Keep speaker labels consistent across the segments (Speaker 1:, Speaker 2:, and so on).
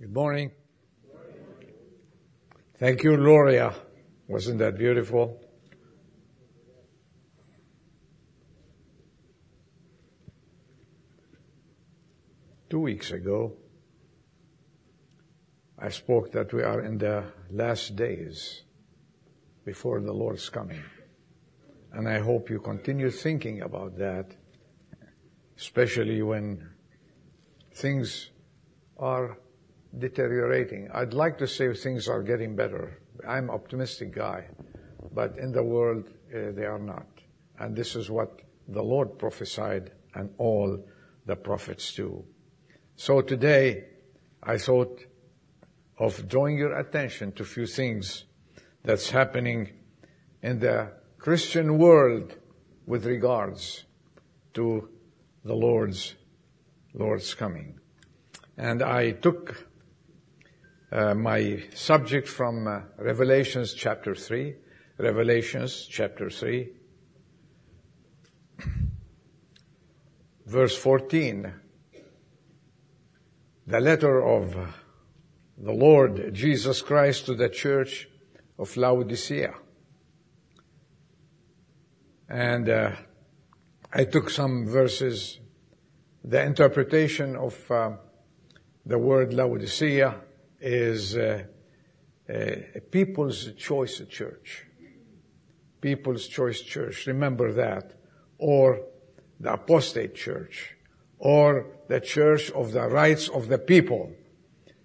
Speaker 1: Good morning. Thank you, Gloria. Wasn't that beautiful? Two weeks ago, I spoke that we are in the last days before the Lord's coming. And I hope you continue thinking about that, especially when things are deteriorating. I'd like to say things are getting better. I'm optimistic guy, but in the world, uh, they are not. And this is what the Lord prophesied and all the prophets too. So today, I thought of drawing your attention to a few things that's happening in the Christian world with regards to the Lord's, Lord's coming. And I took uh, my subject from uh, Revelations chapter 3. Revelations chapter 3. Verse 14. The letter of the Lord Jesus Christ to the church of Laodicea. And uh, I took some verses, the interpretation of uh, the word Laodicea is uh, a people's choice church. People's choice church. Remember that. Or the apostate church. Or the church of the rights of the people.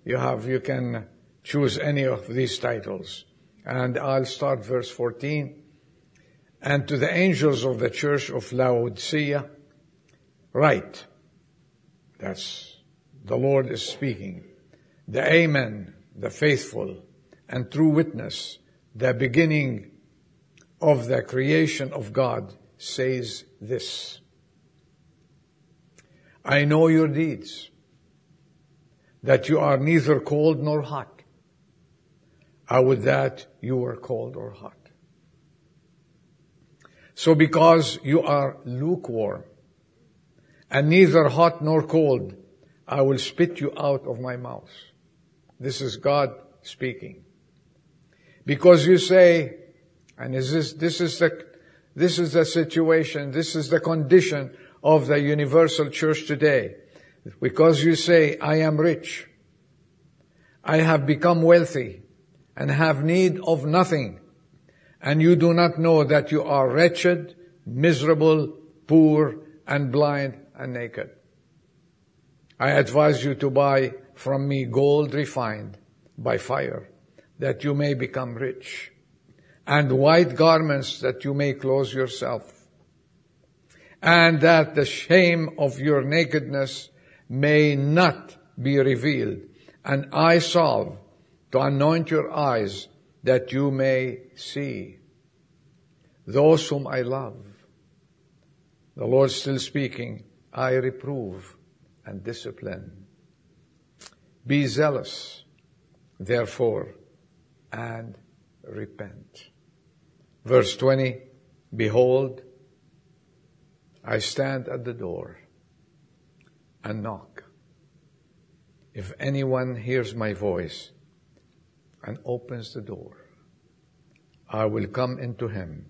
Speaker 1: You have, you can choose any of these titles. And I'll start verse 14. And to the angels of the church of Laodicea, write. That's, the Lord is speaking the Amen, the faithful and true witness, the beginning of the creation of God, says this. I know your deeds, that you are neither cold nor hot. I would that you were cold or hot. So because you are lukewarm and neither hot nor cold, I will spit you out of my mouth. This is God speaking. Because you say, and is this, this is the, this is the situation, this is the condition of the universal church today. Because you say, I am rich. I have become wealthy and have need of nothing. And you do not know that you are wretched, miserable, poor, and blind and naked. I advise you to buy from me gold refined by fire, that you may become rich, and white garments that you may clothe yourself, and that the shame of your nakedness may not be revealed, and eye salve to anoint your eyes that you may see. Those whom I love, the Lord still speaking, I reprove and discipline be zealous, therefore, and repent. Verse 20, Behold, I stand at the door and knock. If anyone hears my voice and opens the door, I will come into him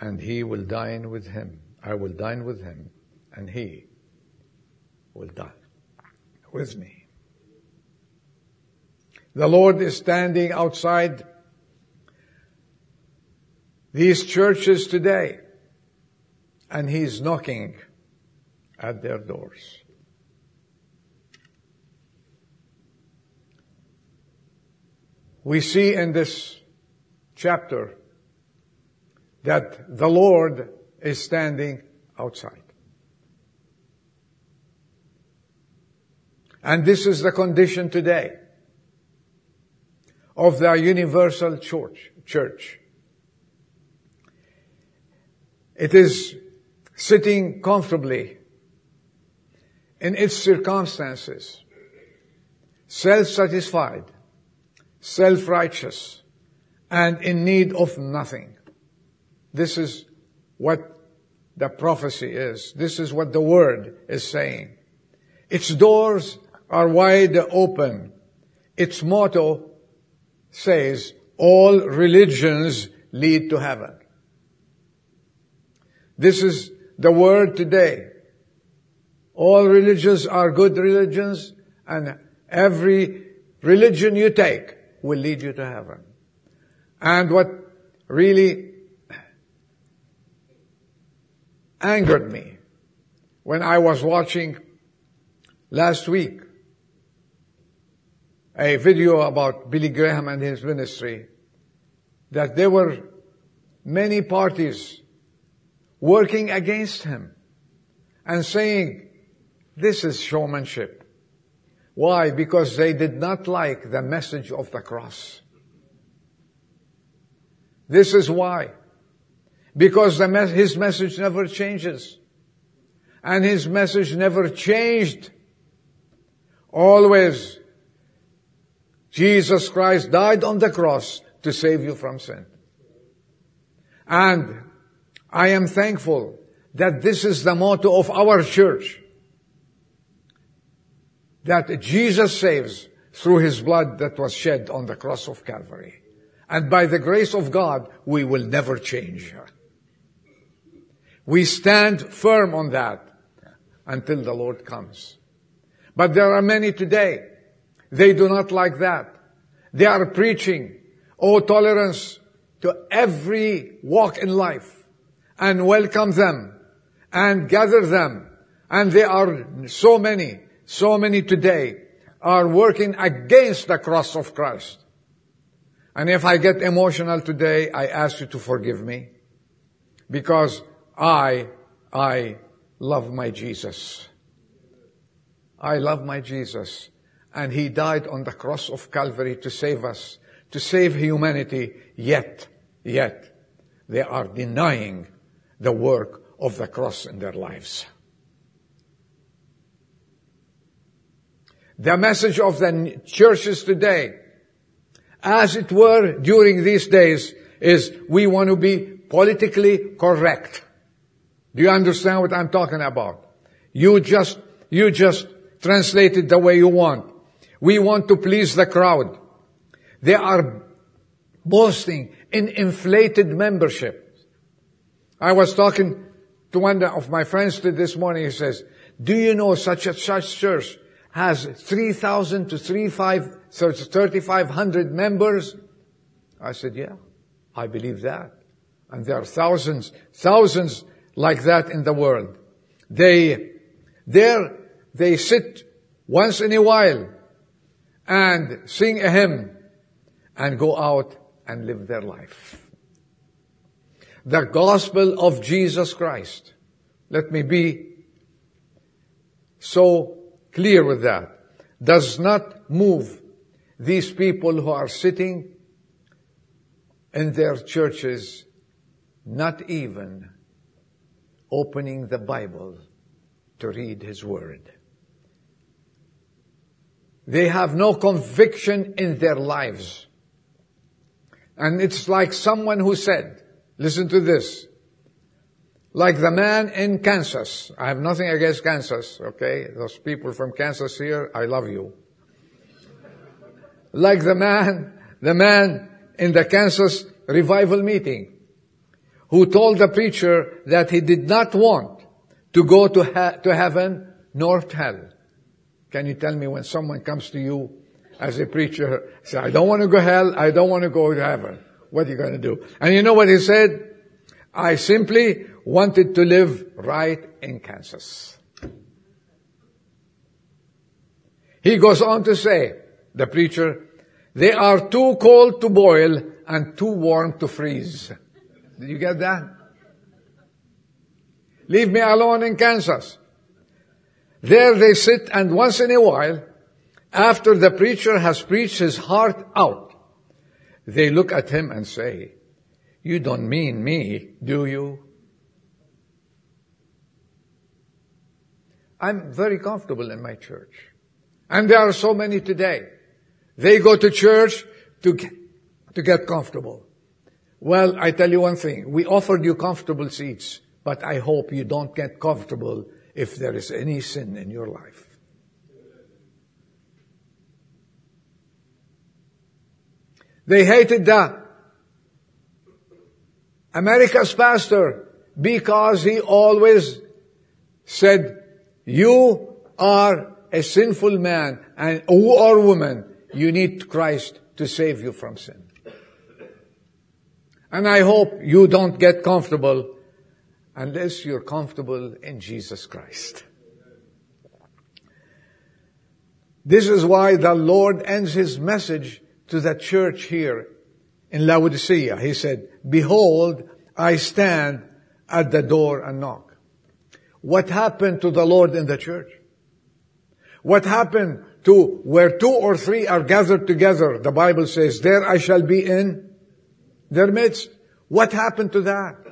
Speaker 1: and he will dine with him. I will dine with him and he will dine with me. The Lord is standing outside these churches today and He's knocking at their doors. We see in this chapter that the Lord is standing outside. And this is the condition today of the universal church, church. It is sitting comfortably in its circumstances, self-satisfied, self-righteous, and in need of nothing. This is what the prophecy is. This is what the word is saying. Its doors are wide open. Its motto says, all religions lead to heaven. This is the word today. All religions are good religions and every religion you take will lead you to heaven. And what really angered me when I was watching last week a video about Billy Graham and his ministry that there were many parties working against him and saying, this is showmanship. Why? Because they did not like the message of the cross. This is why. Because his message never changes. And his message never changed. Always, Jesus Christ died on the cross to save you from sin. And I am thankful that this is the motto of our church. That Jesus saves through his blood that was shed on the cross of Calvary. And by the grace of God, we will never change. We stand firm on that until the Lord comes. But there are many today. They do not like that. They are preaching, oh, tolerance to every walk in life and welcome them and gather them. And there are so many, so many today are working against the cross of Christ. And if I get emotional today, I ask you to forgive me because I, I love my Jesus. I love my Jesus. And He died on the cross of Calvary to save us, to save humanity, yet, yet, they are denying the work of the cross in their lives. The message of the churches today, as it were during these days, is we want to be politically correct. Do you understand what I'm talking about? You just, you just translate it the way you want. We want to please the crowd. They are boasting in inflated membership. I was talking to one of my friends this morning. He says, do you know such a such church has 3,000 to 3,500 members? I said, yeah, I believe that. And there are thousands, thousands like that in the world. They, there, they sit once in a while and sing a hymn and go out and live their life. The gospel of Jesus Christ. Let me be so clear with that. Does not move these people who are sitting in their churches, not even opening the Bible to read His Word. They have no conviction in their lives. And it's like someone who said, listen to this, like the man in Kansas. I have nothing against Kansas, okay? Those people from Kansas here, I love you. Like the man, the man in the Kansas revival meeting who told the preacher that he did not want to go to, ha- to heaven nor to hell. Can you tell me when someone comes to you as a preacher, say, I don't want to go to hell, I don't want to go to heaven. What are you going to do? And you know what he said? I simply wanted to live right in Kansas. He goes on to say, the preacher, they are too cold to boil and too warm to freeze. Did you get that? Leave me alone in Kansas. There they sit and once in a while, after the preacher has preached his heart out, they look at him and say, you don't mean me, do you? I'm very comfortable in my church. And there are so many today. They go to church to get, to get comfortable. Well, I tell you one thing. We offered you comfortable seats, but I hope you don't get comfortable if there is any sin in your life. They hated the America's pastor because he always said, you are a sinful man and, or woman. You need Christ to save you from sin. And I hope you don't get comfortable unless you're comfortable in Jesus Christ. This is why the Lord ends his message to the church here in Laodicea. He said, Behold, I stand at the door and knock. What happened to the Lord in the church? What happened to where two or three are gathered together? The Bible says, there I shall be in their midst. What happened to that?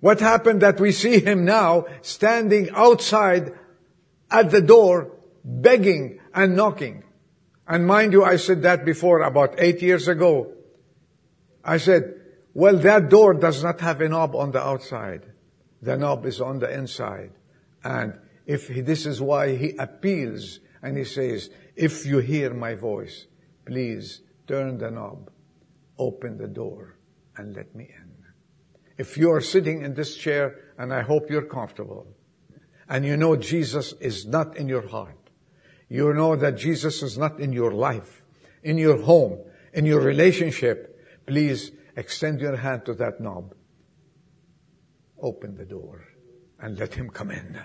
Speaker 1: What happened that we see him now standing outside at the door, begging and knocking? And mind you, I said that before about eight years ago. I said, well, that door does not have a knob on the outside. The knob is on the inside. And if he, this is why he appeals and he says, if you hear my voice, please turn the knob, open the door and let me in. If you are sitting in this chair and I hope you're comfortable and you know Jesus is not in your heart, you know that Jesus is not in your life, in your home, in your relationship, please extend your hand to that knob. Open the door and let him come in.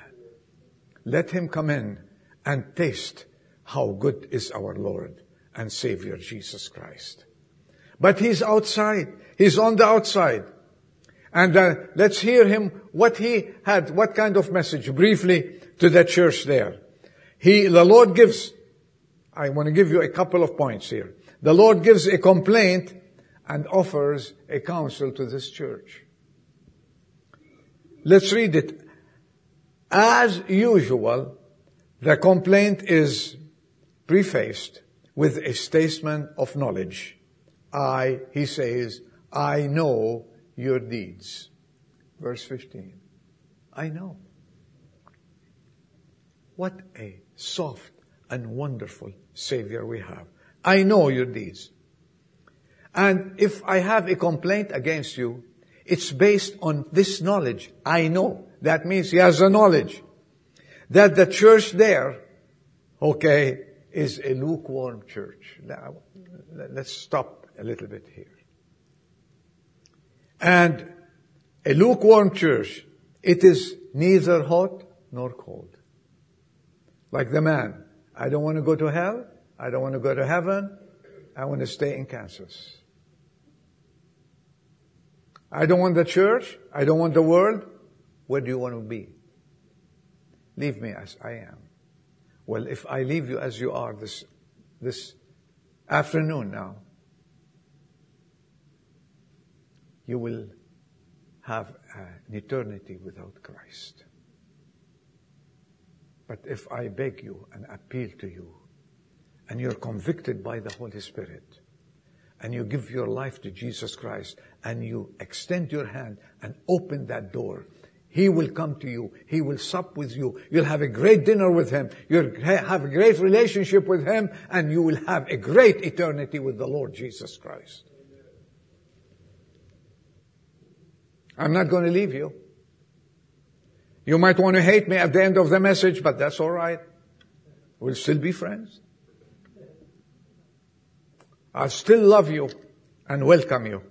Speaker 1: Let him come in and taste how good is our Lord and Savior Jesus Christ. But he's outside. He's on the outside. And uh, let's hear him what he had, what kind of message briefly to the church there. He, the Lord gives, I want to give you a couple of points here. The Lord gives a complaint and offers a counsel to this church. Let's read it. As usual, the complaint is prefaced with a statement of knowledge. I, he says, I know your deeds. Verse 15. I know. What a soft and wonderful Savior we have. I know your deeds. And if I have a complaint against you, it's based on this knowledge. I know. That means he has a knowledge that the church there, okay, is a lukewarm church. Now, let's stop a little bit here. And a lukewarm church, it is neither hot nor cold. Like the man, I don't want to go to hell. I don't want to go to heaven. I want to stay in Kansas. I don't want the church. I don't want the world. Where do you want to be? Leave me as I am. Well, if I leave you as you are this, this afternoon now, you will have an eternity without Christ. But if I beg you and appeal to you, and you're convicted by the Holy Spirit, and you give your life to Jesus Christ, and you extend your hand and open that door, He will come to you. He will sup with you. You'll have a great dinner with Him. You'll have a great relationship with Him, and you will have a great eternity with the Lord Jesus Christ. I'm not going to leave you. You might want to hate me at the end of the message, but that's alright. We'll still be friends. I'll still love you and welcome you.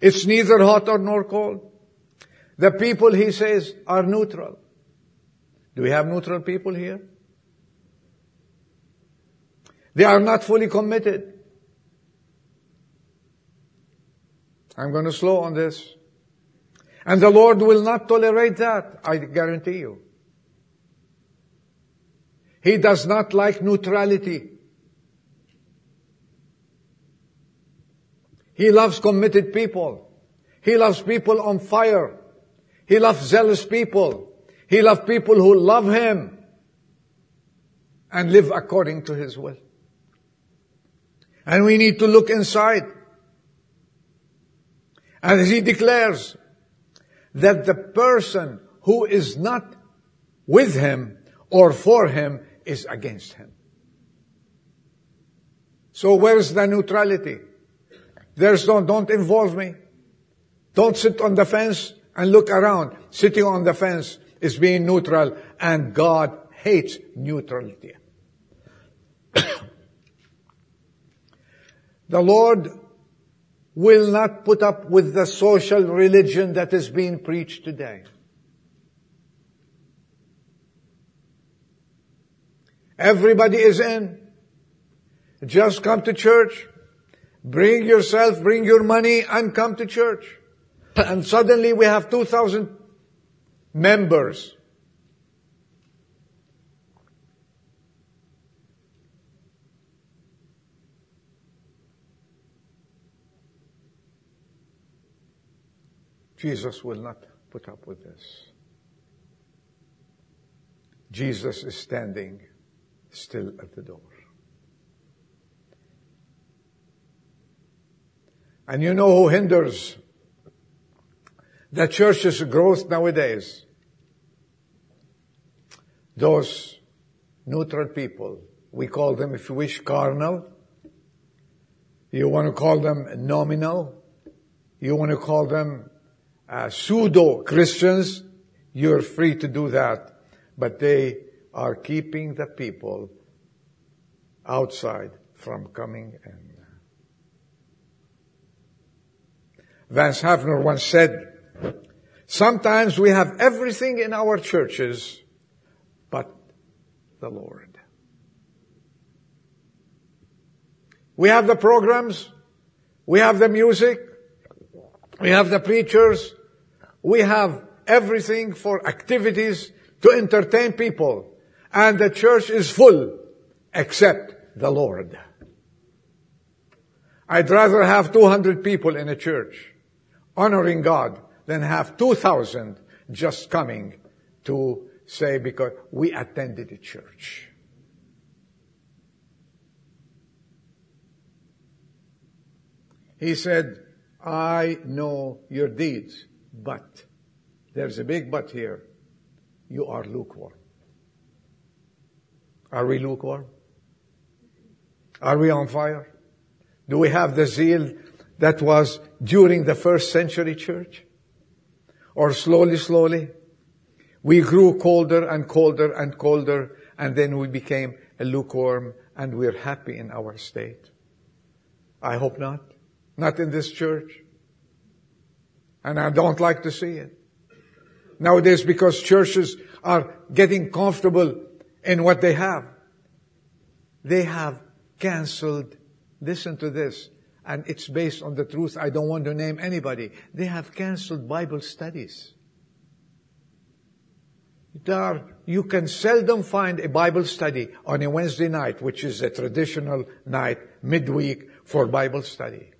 Speaker 1: It's neither hot or nor cold. The people, he says, are neutral. Do we have neutral people here? They are not fully committed. I'm going to slow on this. And the Lord will not tolerate that, I guarantee you. He does not like neutrality. He loves committed people. He loves people on fire. He loves zealous people. He loves people who love Him and live according to His will. And we need to look inside. And He declares that the person who is not with Him or for Him is against Him. So where's the neutrality? There's no, don't involve me. Don't sit on the fence and look around. Sitting on the fence is being neutral and God hates neutrality. the Lord will not put up with the social religion that is being preached today. Everybody is in. Just come to church. Bring yourself, bring your money and come to church. And suddenly we have 2,000 members. Jesus will not put up with this. Jesus is standing still at the door. And you know who hinders the church's growth nowadays? Those neutral people. We call them, if you wish, carnal. You want to call them nominal. You want to call them uh, pseudo Christians. You're free to do that. But they are keeping the people outside from coming in. Vance Havner once said, sometimes we have everything in our churches but the Lord. We have the programs, we have the music, we have the preachers, we have everything for activities to entertain people and the church is full except the Lord. I'd rather have 200 people in a church honoring God than have 2,000 just coming to say because we attended a church. He said, I know your deeds, but there's a big but here. You are lukewarm. Are we lukewarm? Are we on fire? Do we have the zeal that was during the first century church? Or slowly, slowly, we grew colder and colder and colder, and then we became a lukewarm, and we're happy in our state. I hope not. Not in this church. And I don't like to see it. Nowadays, because churches are getting comfortable in what they have. They have canceled, listen to this, and it's based on the truth. I don't want to name anybody. They have canceled Bible studies. There, you can seldom find a Bible study on a Wednesday night, which is a traditional night, midweek for Bible study.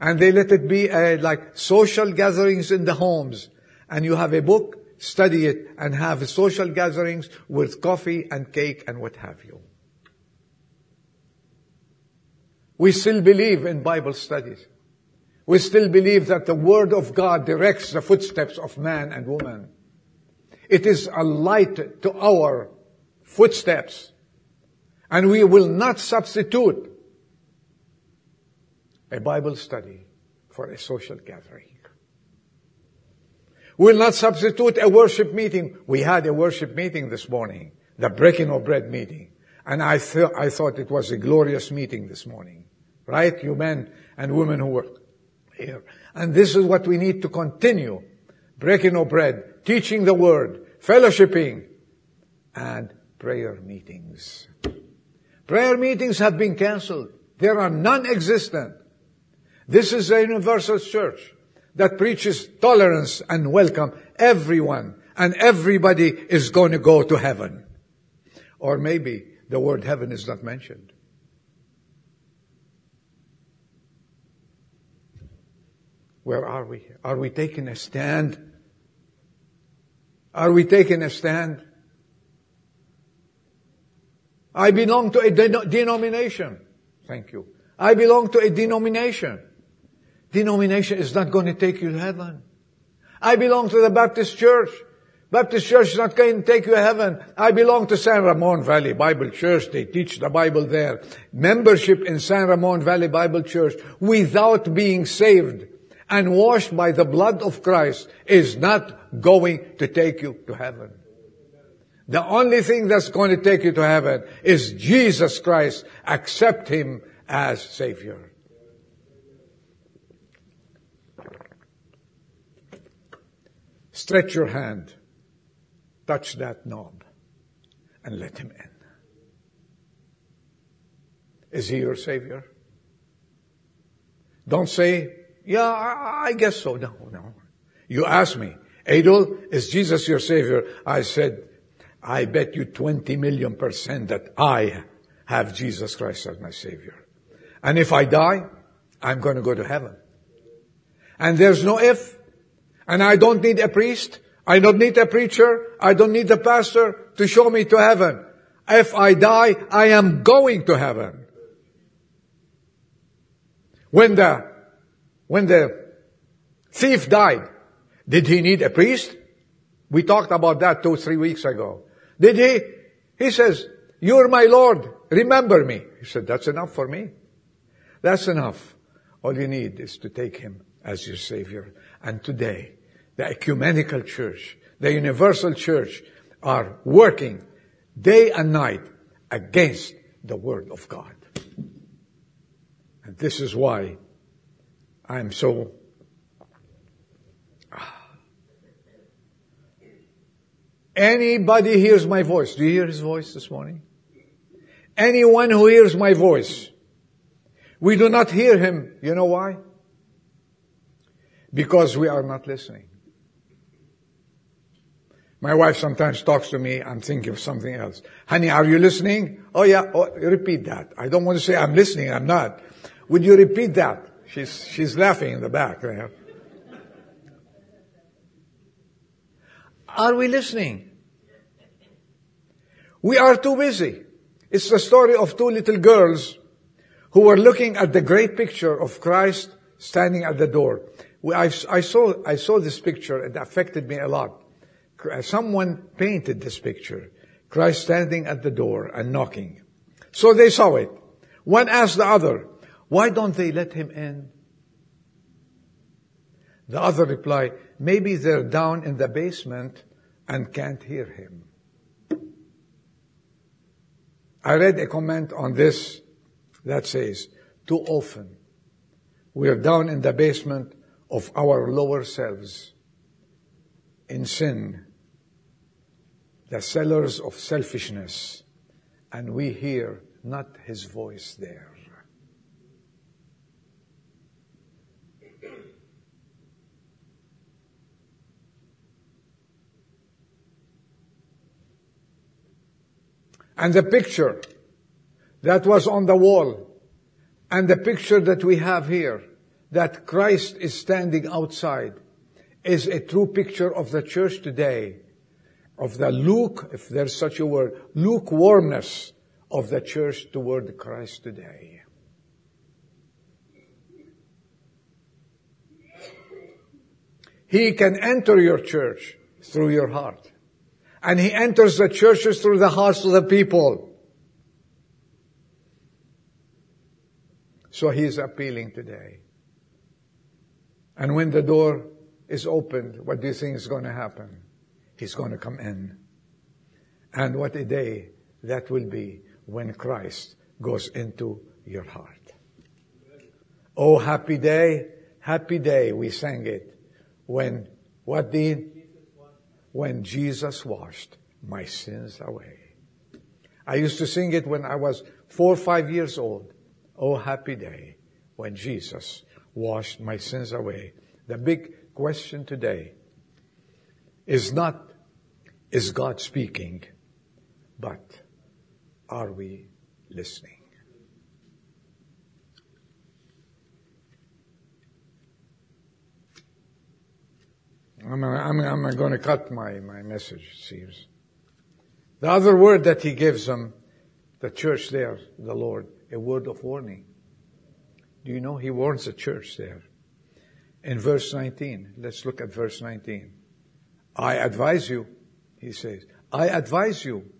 Speaker 1: And they let it be a, like social gatherings in the homes. And you have a book study it, and have social gatherings with coffee and cake and what have you. We still believe in Bible studies. We still believe that the Word of God directs the footsteps of man and woman. It is a light to our footsteps. And we will not substitute a Bible study for a social gathering We will not substitute a worship meeting. We had a worship meeting this morning, the breaking of bread meeting. And I, th- I thought it was a glorious meeting this morning. Right? You men and women who were here. And this is what we need to continue. Breaking of bread, teaching the word, fellowshipping, and prayer meetings. Prayer meetings have been cancelled. They are non-existent. This is a universal church that preaches tolerance and welcome everyone and everybody is going to go to heaven. Or maybe the word heaven is not mentioned. Where are we? Are we taking a stand? Are we taking a stand? I belong to a denomination. Thank you. I belong to a denomination. Denomination is not going to take you to heaven. I belong to the Baptist church. Baptist Church is not going to take you to heaven. I belong to San Ramon Valley Bible Church. They teach the Bible there. Membership in San Ramon Valley Bible Church without being saved and washed by the blood of Christ is not going to take you to heaven. The only thing that's going to take you to heaven is Jesus Christ. Accept Him as Savior. Stretch your hand, touch that knob, and let Him in. Is He your Savior? Don't say, yeah, I guess so. No, no. You ask me, Adol, is Jesus your Savior? I said, I bet you 20 million percent that I have Jesus Christ as my Savior. And if I die, I'm going to go to heaven. And there's no if. And I don't need a priest. I don't need a preacher. I don't need a pastor to show me to heaven. If I die, I am going to heaven. When the, when the thief died, did he need a priest? We talked about that two, three weeks ago. Did he? He says, you're my Lord. Remember me. He said, that's enough for me. That's enough. All you need is to take him as your savior. And today, the ecumenical church, the universal church are working day and night against the word of God. And this is why I'm so Anybody hears my voice. Do you hear his voice this morning? Anyone who hears my voice. We do not hear him. You know why? Because we are not listening. My wife sometimes talks to me, I'm thinking of something else. Honey, are you listening? Oh yeah, oh, repeat that. I don't want to say I'm listening, I'm not. Would you repeat that? She's, she's laughing in the back. Are we listening? We are too busy. It's the story of two little girls who were looking at the great picture of Christ standing at the door. I, I, saw, I saw this picture. It affected me a lot. Someone painted this picture. Christ standing at the door and knocking. So they saw it. One asked the other, why don't they let him in? The other replied, maybe they're down in the basement and can't hear him. I read a comment on this that says, too often we are down in the basement of our lower selves in sin, the cellars of selfishness, and we hear not his voice there. And the picture that was on the wall and the picture that we have here, that Christ is standing outside, is a true picture of the church today, of the luke, if there's such a word, lukewarmness of the church toward Christ today. He can enter your church through your heart. And he enters the churches through the hearts of the people. So he is appealing today. And when the door is opened, what do you think is going to happen? He's going to come in. And what a day that will be when Christ goes into your heart. Oh, happy day, happy day, we sang it. When, what did when Jesus washed my sins away. I used to sing it when I was four or five years old. Oh, happy day when Jesus washed my sins away. The big question today is not, is God speaking, but are we listening? I'm, I'm, I'm going to cut my, my message, it seems. The other word that he gives them, the church there, the Lord, a word of warning. Do you know he warns the church there? In verse 19, let's look at verse 19. I advise you, he says, I advise you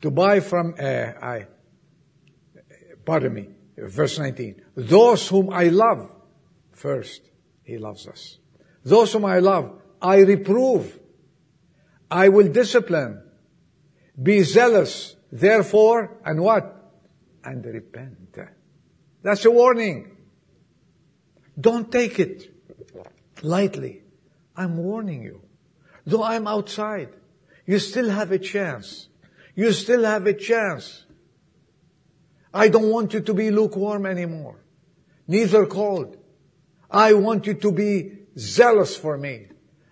Speaker 1: to buy from, uh, I, pardon me, verse 19, those whom I love, first, he loves us. Those whom I love, I reprove. I will discipline. Be zealous, therefore, and what? And repent. That's a warning. Don't take it lightly. I'm warning you. Though I'm outside, you still have a chance. You still have a chance. I don't want you to be lukewarm anymore. Neither cold. I want you to be zealous for me.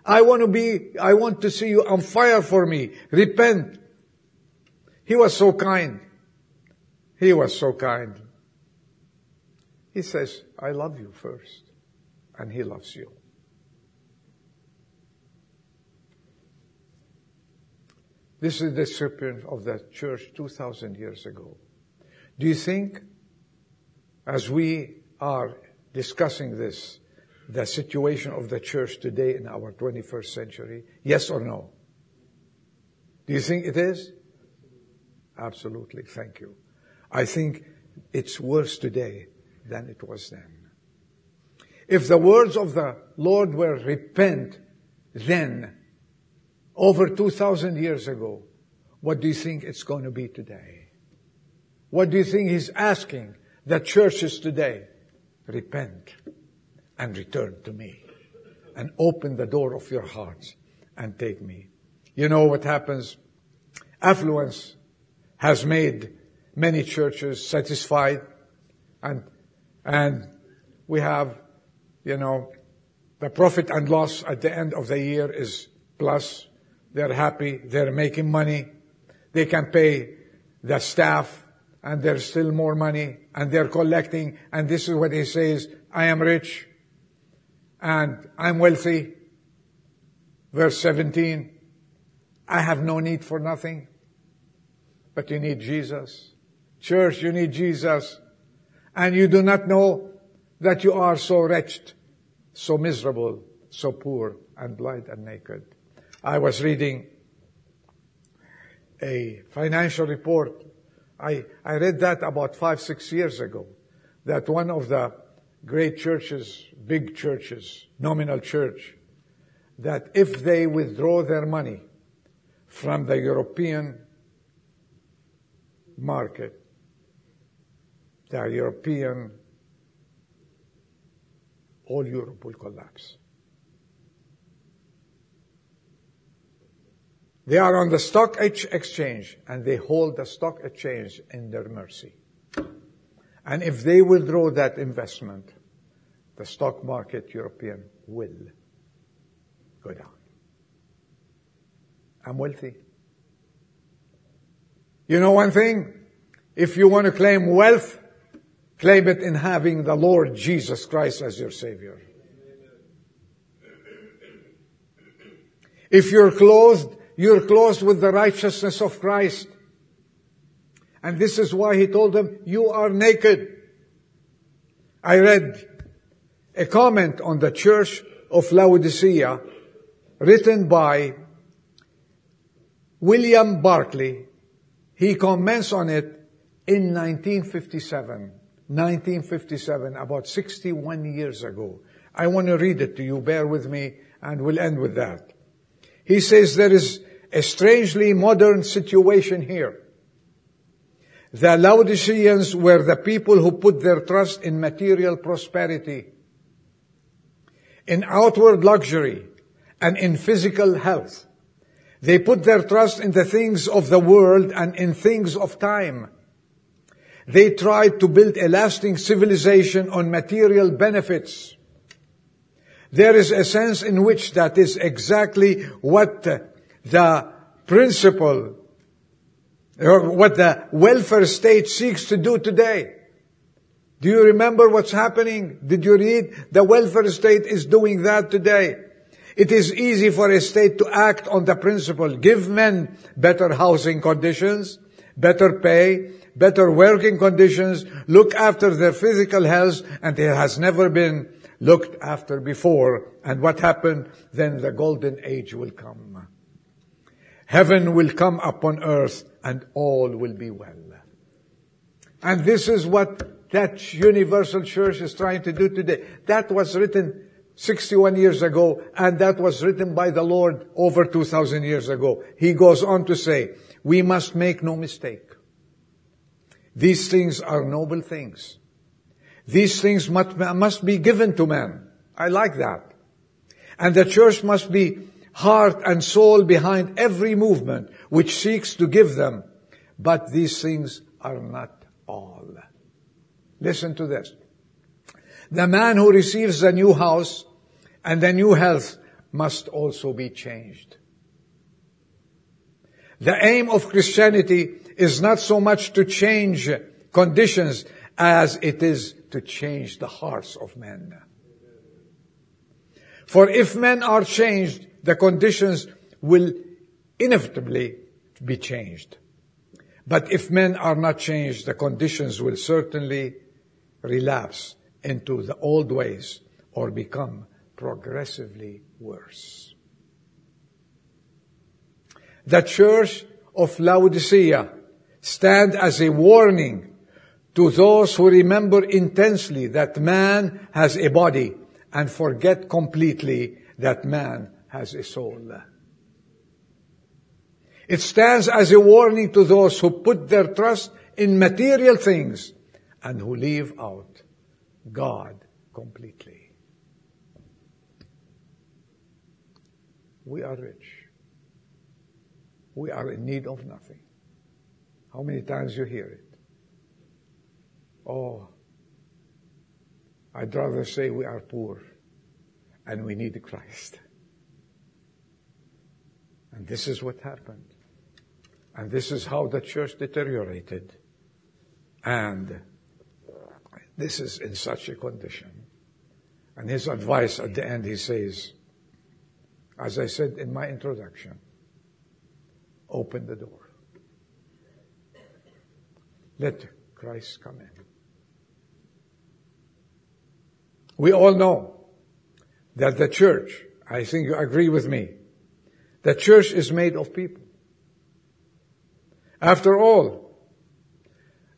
Speaker 1: I want to be, I want to see you on fire for me. Repent. He was so kind. He was so kind. He says, I love you first. And he loves you. This is the recipient of the church 2,000 years ago. Do you think, as we are discussing this, the situation of the church today in our 21st century, yes or no? Do you think it is? Absolutely. Thank you. I think it's worse today than it was then. If the words of the Lord were repent then, over 2,000 years ago, what do you think it's going to be today? What do you think he's asking the churches today? Repent and return to me and open the door of your hearts and take me. You know what happens? Affluence has made many churches satisfied and, and we have, you know, the profit and loss at the end of the year is plus they're happy. They're making money. They can pay the staff and there's still more money and they're collecting. And this is what he says. I am rich and I'm wealthy. Verse 17. I have no need for nothing, but you need Jesus. Church, you need Jesus. And you do not know that you are so wretched, so miserable, so poor and blind and naked. I was reading a financial report. I, I read that about five, six years ago, that one of the great churches, big churches, nominal church, that if they withdraw their money from the European market, the European, all Europe will collapse. They are on the stock exchange and they hold the stock exchange in their mercy. And if they withdraw that investment, the stock market European will go down. I'm wealthy. You know one thing? If you want to claim wealth, claim it in having the Lord Jesus Christ as your Savior. If you're clothed you're clothed with the righteousness of Christ. And this is why he told them, you are naked. I read a comment on the church of Laodicea written by William Barclay. He comments on it in 1957. 1957, about 61 years ago. I want to read it to you. Bear with me and we'll end with that. He says there is a strangely modern situation here. The Laodiceans were the people who put their trust in material prosperity, in outward luxury, and in physical health. They put their trust in the things of the world and in things of time. They tried to build a lasting civilization on material benefits. There is a sense in which that is exactly what the principle, or what the welfare state seeks to do today. Do you remember what's happening? Did you read? The welfare state is doing that today. It is easy for a state to act on the principle, give men better housing conditions, better pay, better working conditions, look after their physical health, and it has never been looked after before. And what happened? Then the golden age will come. Heaven will come upon earth and all will be well. And this is what that universal church is trying to do today. That was written 61 years ago and that was written by the Lord over 2000 years ago. He goes on to say, we must make no mistake. These things are noble things. These things must, must be given to man. I like that. And the church must be heart and soul behind every movement which seeks to give them. But these things are not all. Listen to this. The man who receives the new house and the new health must also be changed. The aim of Christianity is not so much to change conditions as it is to change the hearts of men. For if men are changed, the conditions will inevitably be changed. But if men are not changed, the conditions will certainly relapse into the old ways or become progressively worse. The church of Laodicea stand as a warning to those who remember intensely that man has a body and forget completely that man has a soul. It stands as a warning to those who put their trust in material things and who leave out God completely. We are rich. We are in need of nothing. How many times you hear it? Oh, I'd rather say we are poor and we need Christ. And this is what happened. And this is how the church deteriorated. And this is in such a condition. And his advice at the end, he says, as I said in my introduction, open the door. Let Christ come in. We all know that the church, I think you agree with me, the church is made of people. After all,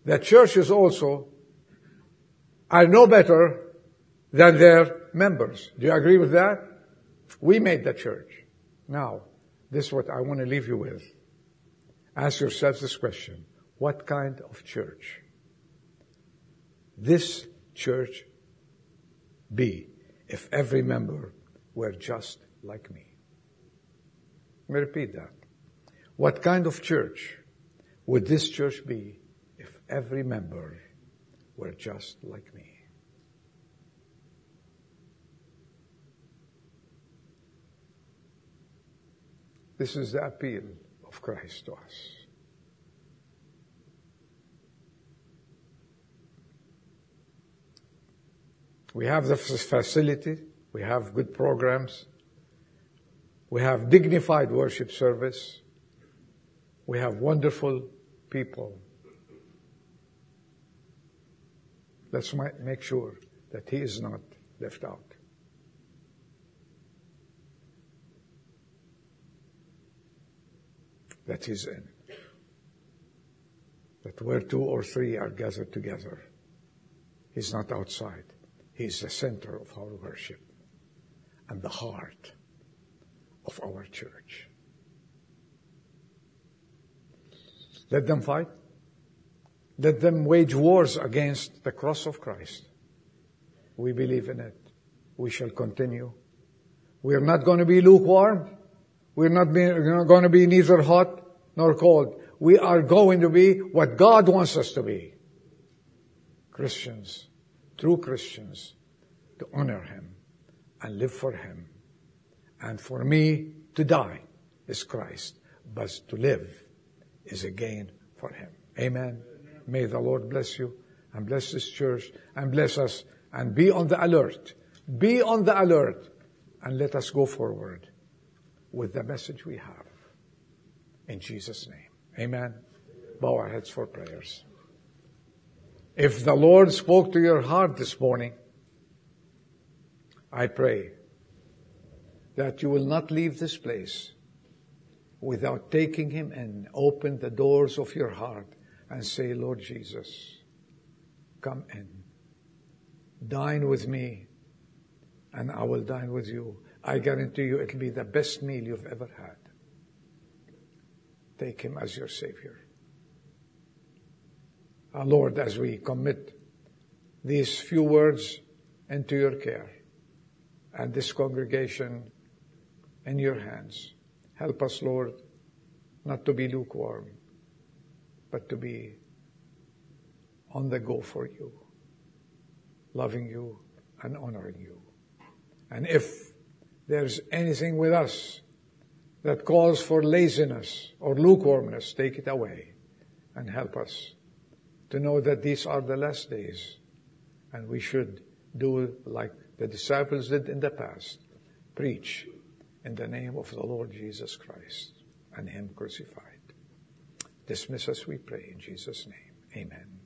Speaker 1: the churches also are no better than their members. Do you agree with that? We made the church. Now, this is what I want to leave you with. Ask yourselves this question. What kind of church? This church be if every member were just like me? Let me repeat that. What kind of church would this church be if every member were just like me? This is the appeal of Christ to us. We have the facility, we have good programs, we have dignified worship service. We have wonderful people. Let's make sure that he is not left out. That he's in. That where two or three are gathered together, he's not outside. He's the center of our worship and the heart of our church. Let them fight. Let them wage wars against the cross of Christ. We believe in it. We shall continue. We're not going to be lukewarm. We're not, going to be neither hot nor cold. We are going to be what God wants us to be. Christians, true Christians, to honor Him and live for Him and for me to die is Christ, but to live is a gain for him. Amen. May the Lord bless you and bless this church and bless us and be on the alert. Be on the alert and let us go forward with the message we have. In Jesus' name. Amen. Bow our heads for prayers. If the Lord spoke to your heart this morning, I pray that you will not leave this place without taking him in. Open the doors of your heart and say, Lord Jesus, come in. Dine with me and I will dine with you. I guarantee you it'll be the best meal you've ever had. Take him as your Savior. Our Lord, as we commit these few words into your care and this congregation in your hands, help us, Lord, not to be lukewarm, but to be on the go for you, loving you and honoring you. And if there's anything with us that calls for laziness or lukewarmness, take it away and help us to know that these are the last days and we should do like the disciples did in the past preach in the name of the Lord Jesus Christ and Him crucified. Dismiss us, we pray, in Jesus' name. Amen.